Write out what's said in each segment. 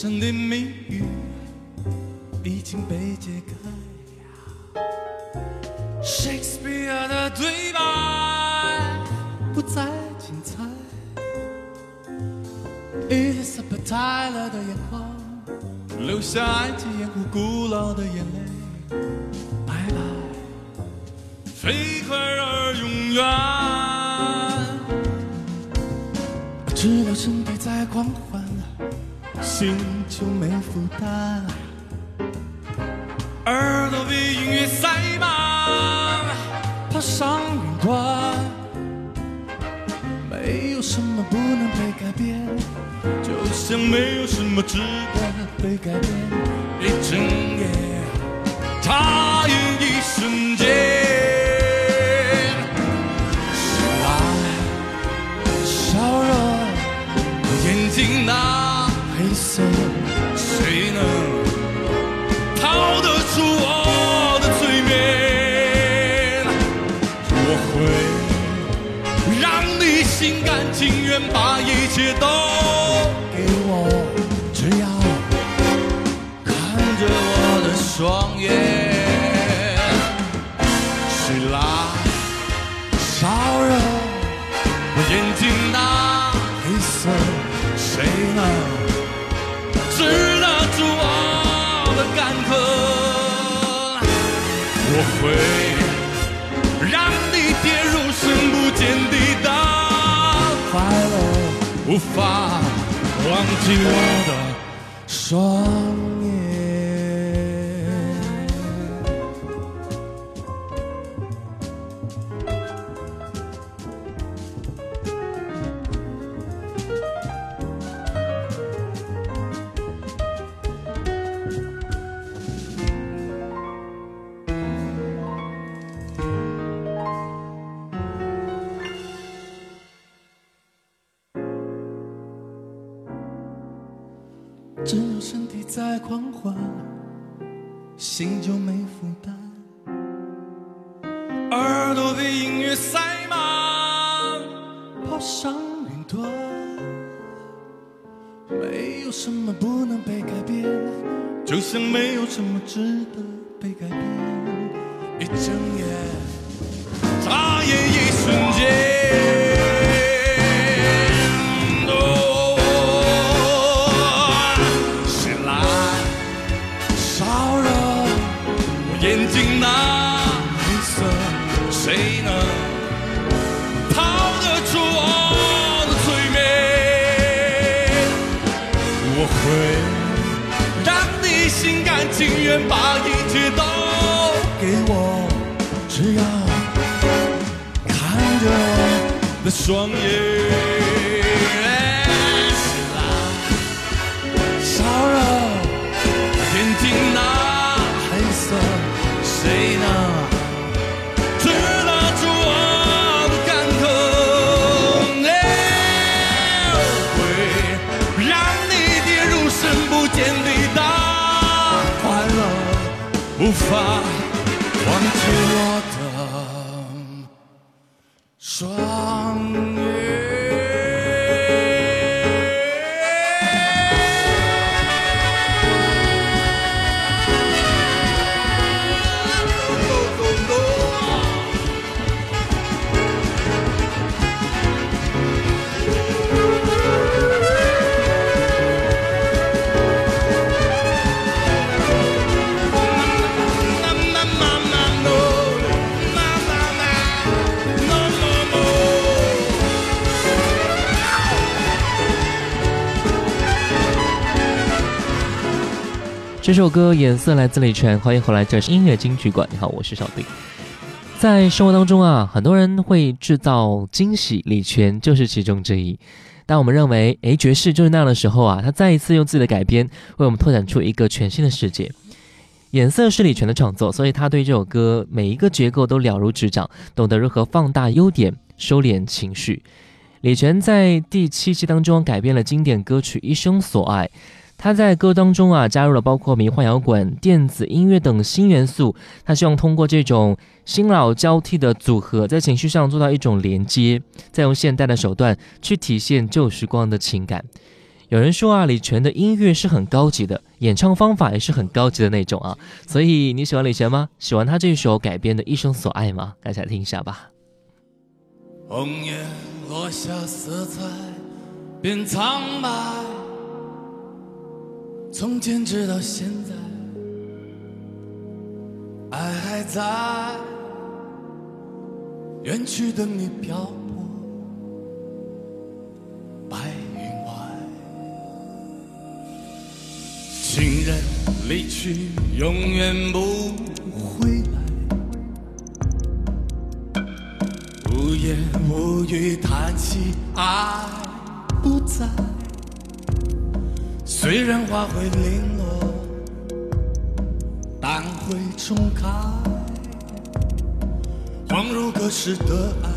深深的谜语已经被解开，Shakespeare 的对白不再精彩，Elizabeth Taylor 的眼眶留下埃及艳后古老的眼泪，心就没负担，耳朵被音乐塞满，爬上云端，没有什么不能被改变，就像没有什么值得被改变。一睁眼，眨眼一瞬间，醒来，笑容，眼睛那。黑色，谁能逃得出我的催眠？我会让你心甘情愿把一切都会让你跌入深不见底的快乐，无法忘记我的双只要身体在。狂欢，心就没负担，耳朵被音乐塞满，爬上云端，没有什么不能被改变，就像没有什么值一切都给我，只要看着我的双眼。无法这首歌颜色来自李泉，欢迎回来，这是音乐金曲馆。你好，我是小丁。在生活当中啊，很多人会制造惊喜，李泉就是其中之一。当我们认为诶爵士就是那样的时候啊，他再一次用自己的改编为我们拓展出一个全新的世界。颜色是李泉的创作，所以他对这首歌每一个结构都了如指掌，懂得如何放大优点，收敛情绪。李泉在第七期当中改编了经典歌曲《一生所爱》。他在歌当中啊，加入了包括迷幻摇滚、电子音乐等新元素。他希望通过这种新老交替的组合，在情绪上做到一种连接，再用现代的手段去体现旧时光的情感。有人说啊，李泉的音乐是很高级的，演唱方法也是很高级的那种啊。所以你喜欢李泉吗？喜欢他这首改编的《一生所爱》吗？大家听一下吧。红叶落下，色彩变苍白。从前直到现在，爱还在，远去的你漂泊白云外，情人离去永远不回来，无言无语叹息爱不在。虽然花会零落，但会重开，恍如隔世的爱，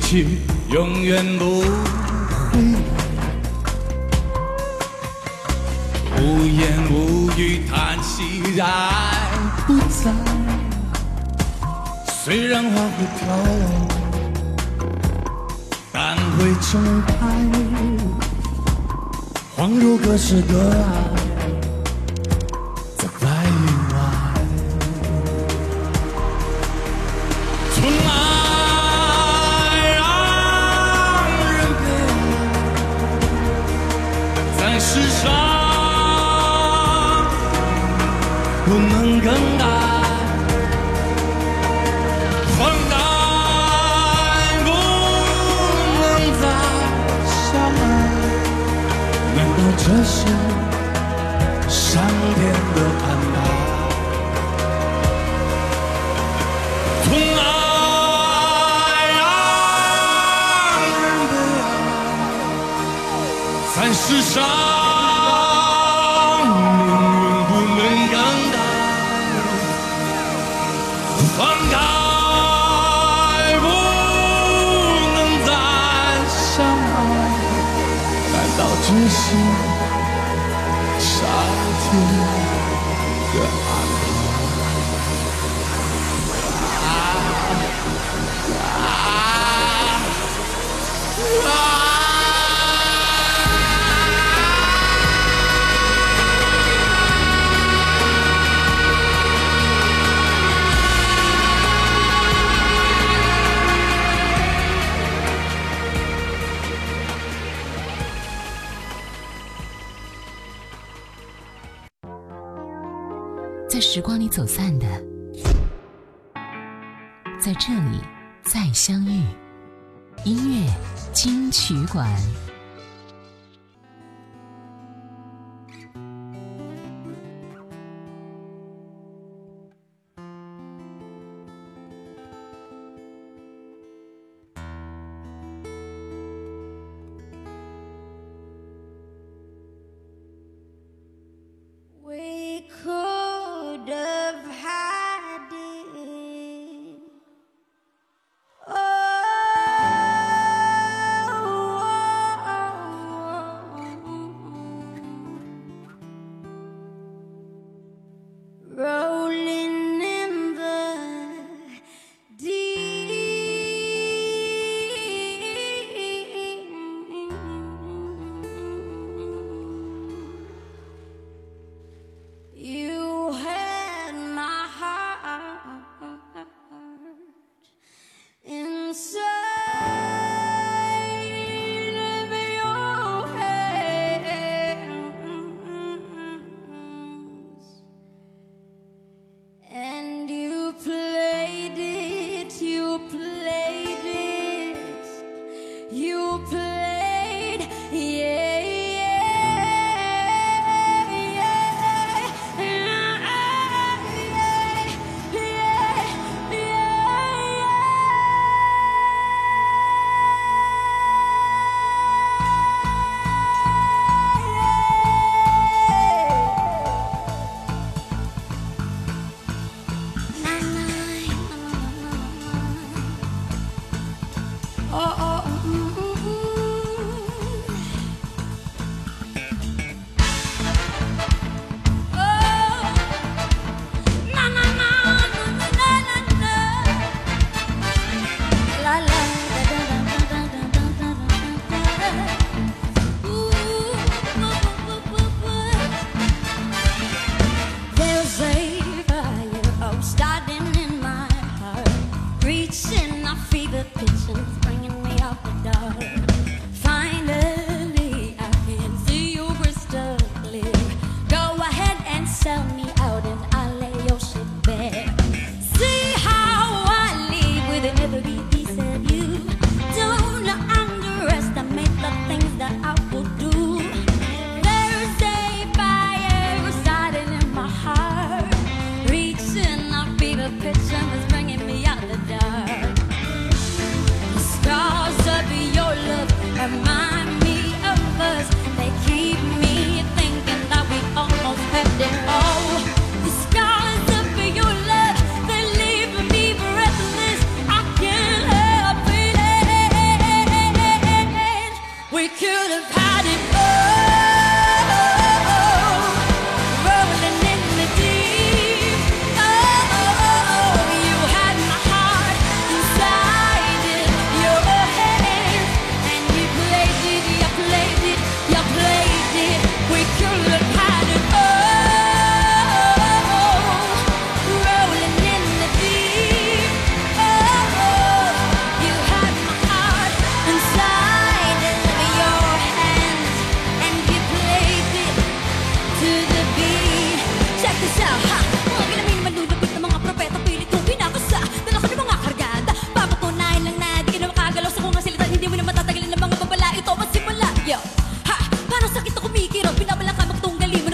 去，永远不回无言无语叹息，爱不在。虽然花会飘落，但会重开，恍如隔世的爱。世上 Parang sakit na kumikirot Pinabala ka magtunggali mo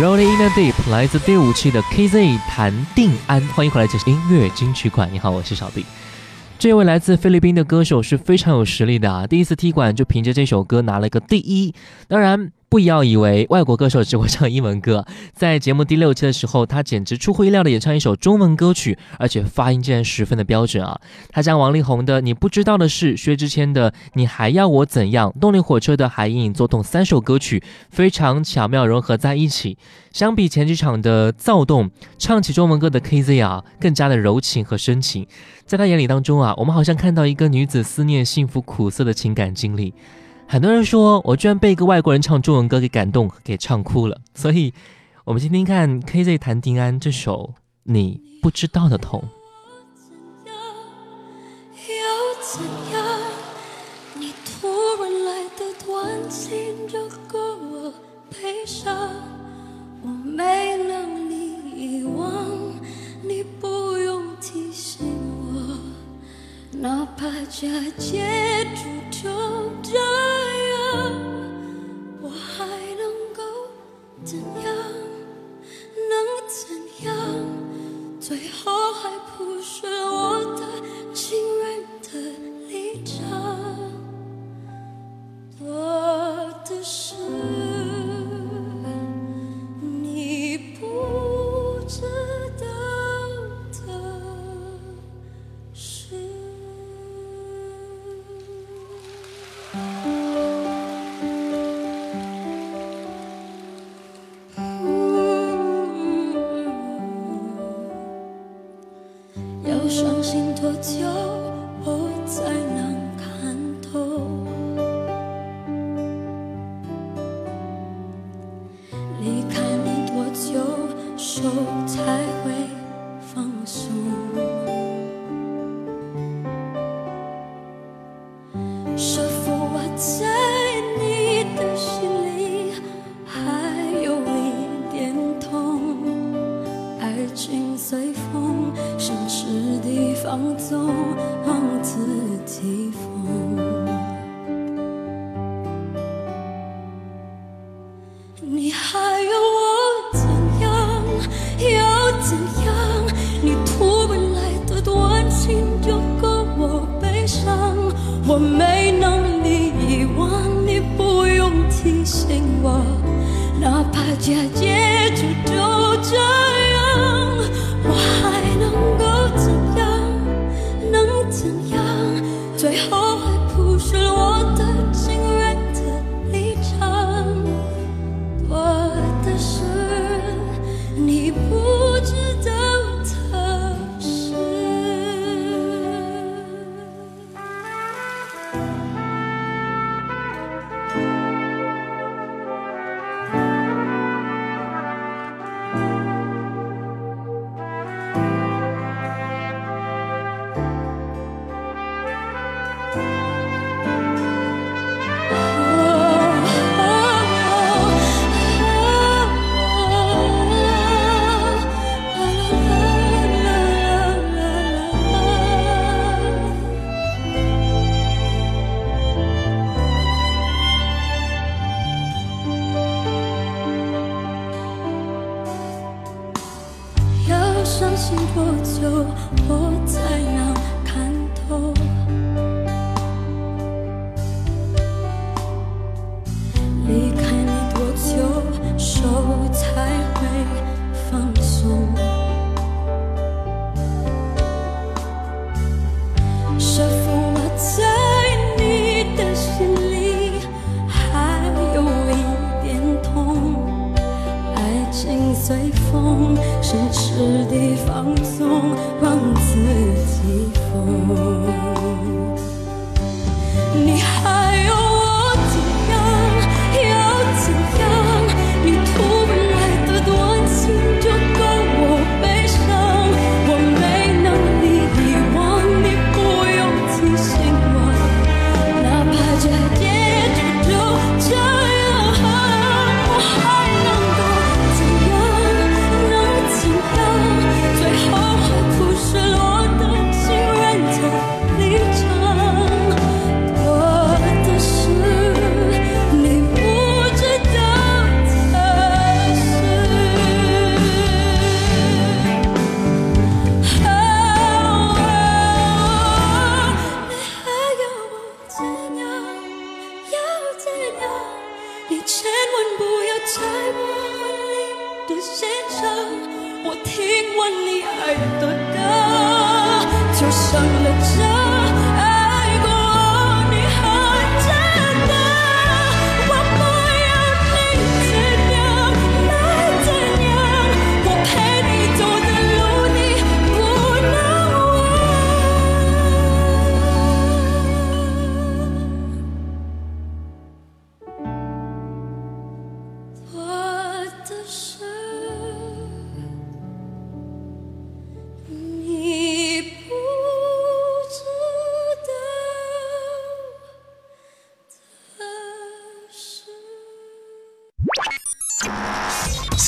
Rolling in the Deep 来自第五期的 KZ 谭定安，欢迎回来，这是音乐金曲款。你好，我是小弟。这位来自菲律宾的歌手是非常有实力的啊，第一次踢馆就凭着这首歌拿了个第一。当然。不要以为外国歌手只会唱英文歌，在节目第六期的时候，他简直出乎意料的演唱一首中文歌曲，而且发音竟然十分的标准啊！他将王力宏的《你不知道的事》、薛之谦的《你还要我怎样》、动力火车的《还隐隐作痛》三首歌曲非常巧妙融合在一起。相比前几场的躁动，唱起中文歌的 KZ 啊，更加的柔情和深情。在他眼里当中啊，我们好像看到一个女子思念、幸福、苦涩的情感经历。很多人说我居然被一个外国人唱中文歌给感动，给唱哭了。所以，我们今天看 KZ 谭丁安这首《你不知道的痛》。哪怕假结局就这我。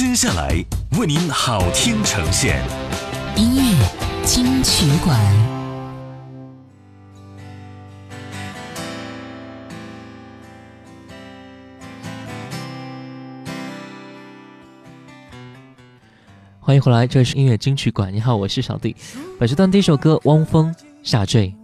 接下来为您好听呈现，音乐金曲馆，欢迎回来，这里是音乐金曲馆。你好，我是小弟，本时段第一首歌，汪峰《下坠》。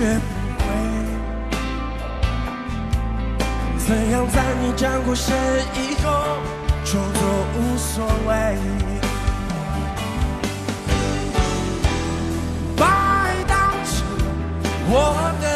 学不会，怎样在你转过身以后装作无所谓？把爱当成我的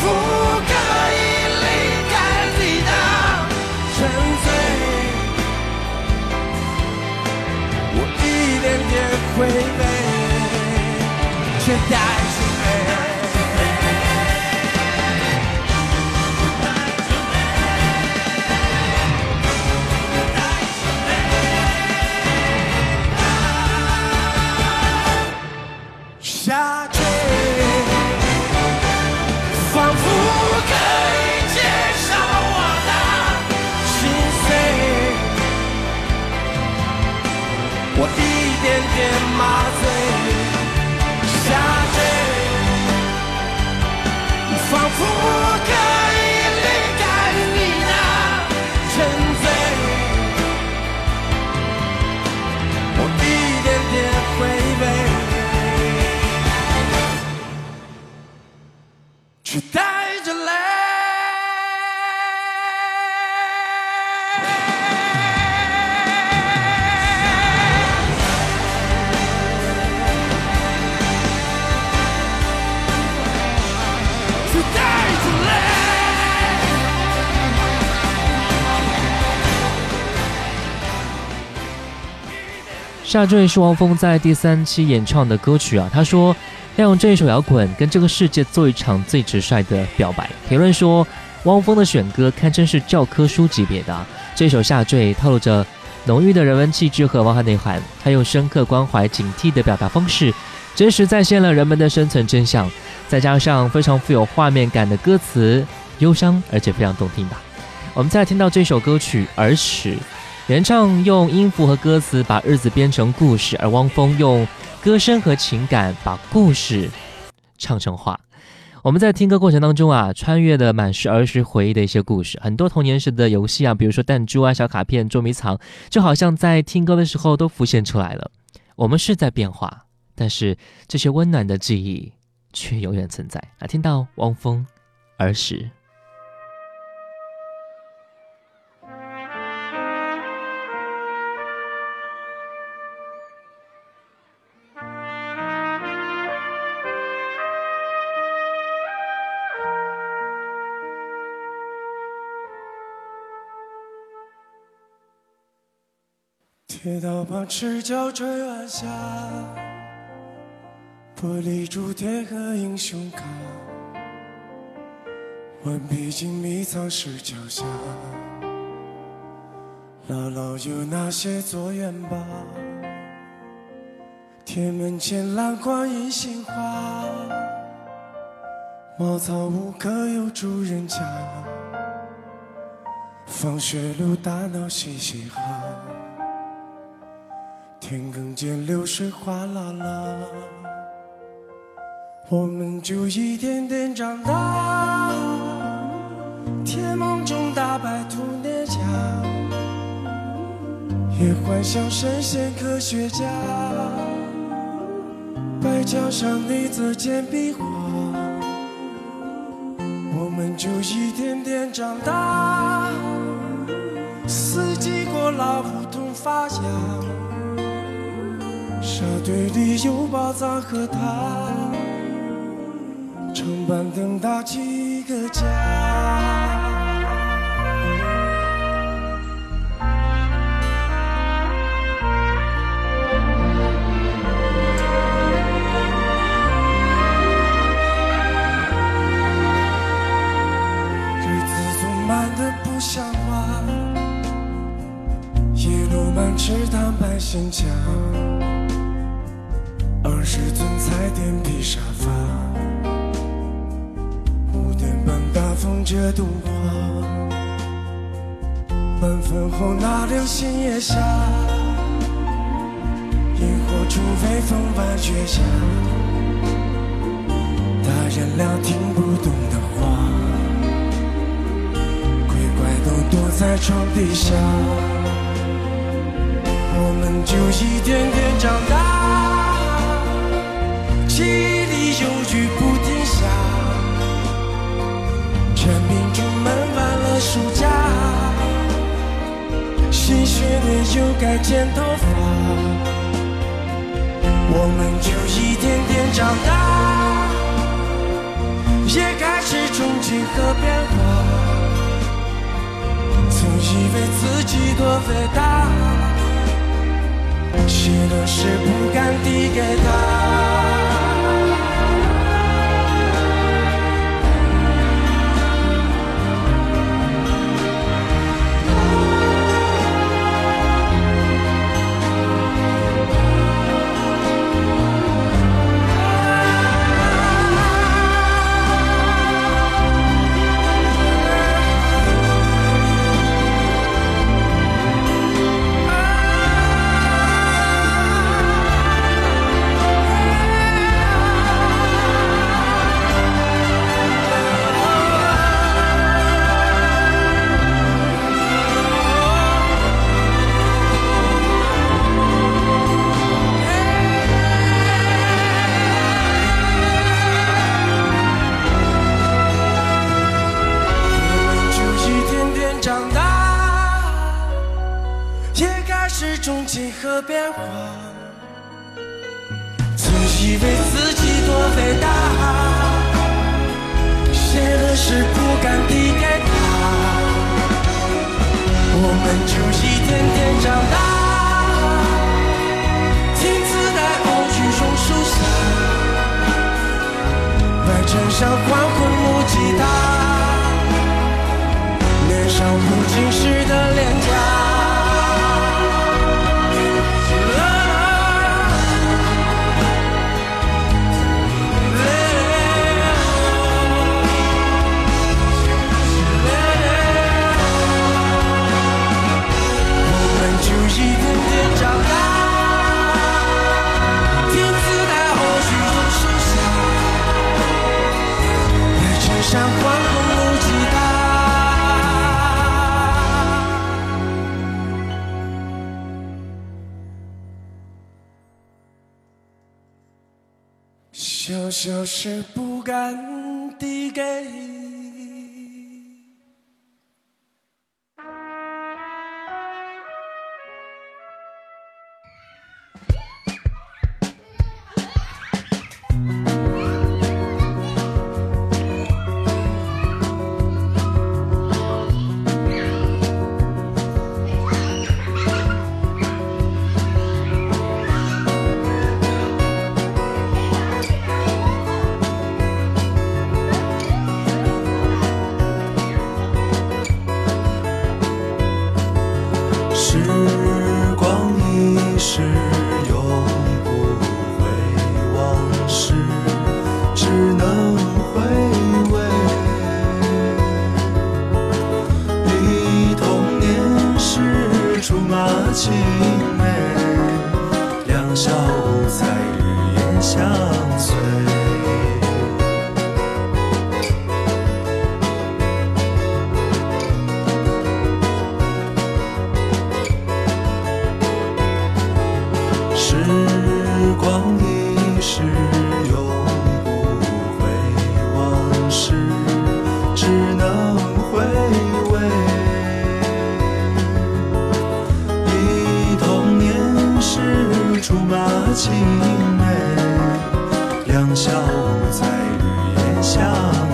不可以离开你的沉醉我一点点回味却在下坠是汪峰在第三期演唱的歌曲啊。他说要用这一首摇滚跟这个世界做一场最直率的表白。评论说，汪峰的选歌堪称是教科书级别的啊。这首下坠透露着浓郁的人文气质和文化内涵，他用深刻关怀、警惕的表达方式，真实再现了人们的生存真相。再加上非常富有画面感的歌词，忧伤而且非常动听吧。我们再来听到这首歌曲《儿时》。原唱用音符和歌词把日子编成故事，而汪峰用歌声和情感把故事唱成话。我们在听歌过程当中啊，穿越的满是儿时回忆的一些故事，很多童年时的游戏啊，比如说弹珠啊、小卡片、捉迷藏，就好像在听歌的时候都浮现出来了。我们是在变化，但是这些温暖的记忆却永远存在。来，听到汪峰儿时。铁道旁赤脚追晚霞，玻璃珠贴和英雄卡，顽皮筋迷藏石脚下，姥姥有那些作业吧？铁门前篮筐银杏花，茅草屋可有住人家？放学路打闹嘻嘻哈。田埂间流水哗啦啦，我们就一点点长大。甜梦中大白兔年家，也幻想神仙科学家。白墙上你则简笔画，我们就一点点长大。四季过老胡同发芽。沙堆里有宝藏和他，长板凳搭起一个家。那流星夜下，萤火虫飞风般雪下，大人聊听不懂的话。鬼怪都躲在床底下，我们就一点点长大，就该剪头发，我们就一点点长大，也开始憧憬和变化。曾以为自己多伟大，写的诗不敢递给他。笑话是不敢递给。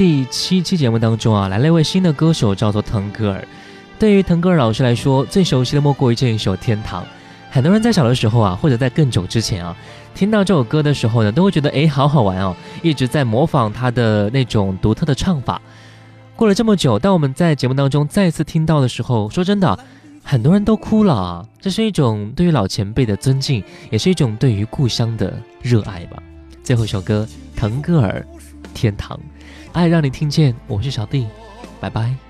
第七期节目当中啊，来了一位新的歌手，叫做腾格尔。对于腾格尔老师来说，最熟悉的莫过于这一首《天堂》。很多人在小的时候啊，或者在更久之前啊，听到这首歌的时候呢，都会觉得诶，好好玩哦，一直在模仿他的那种独特的唱法。过了这么久，当我们在节目当中再次听到的时候，说真的，很多人都哭了啊。这是一种对于老前辈的尊敬，也是一种对于故乡的热爱吧。最后一首歌，腾格尔。天堂，爱让你听见。我是小弟，拜拜。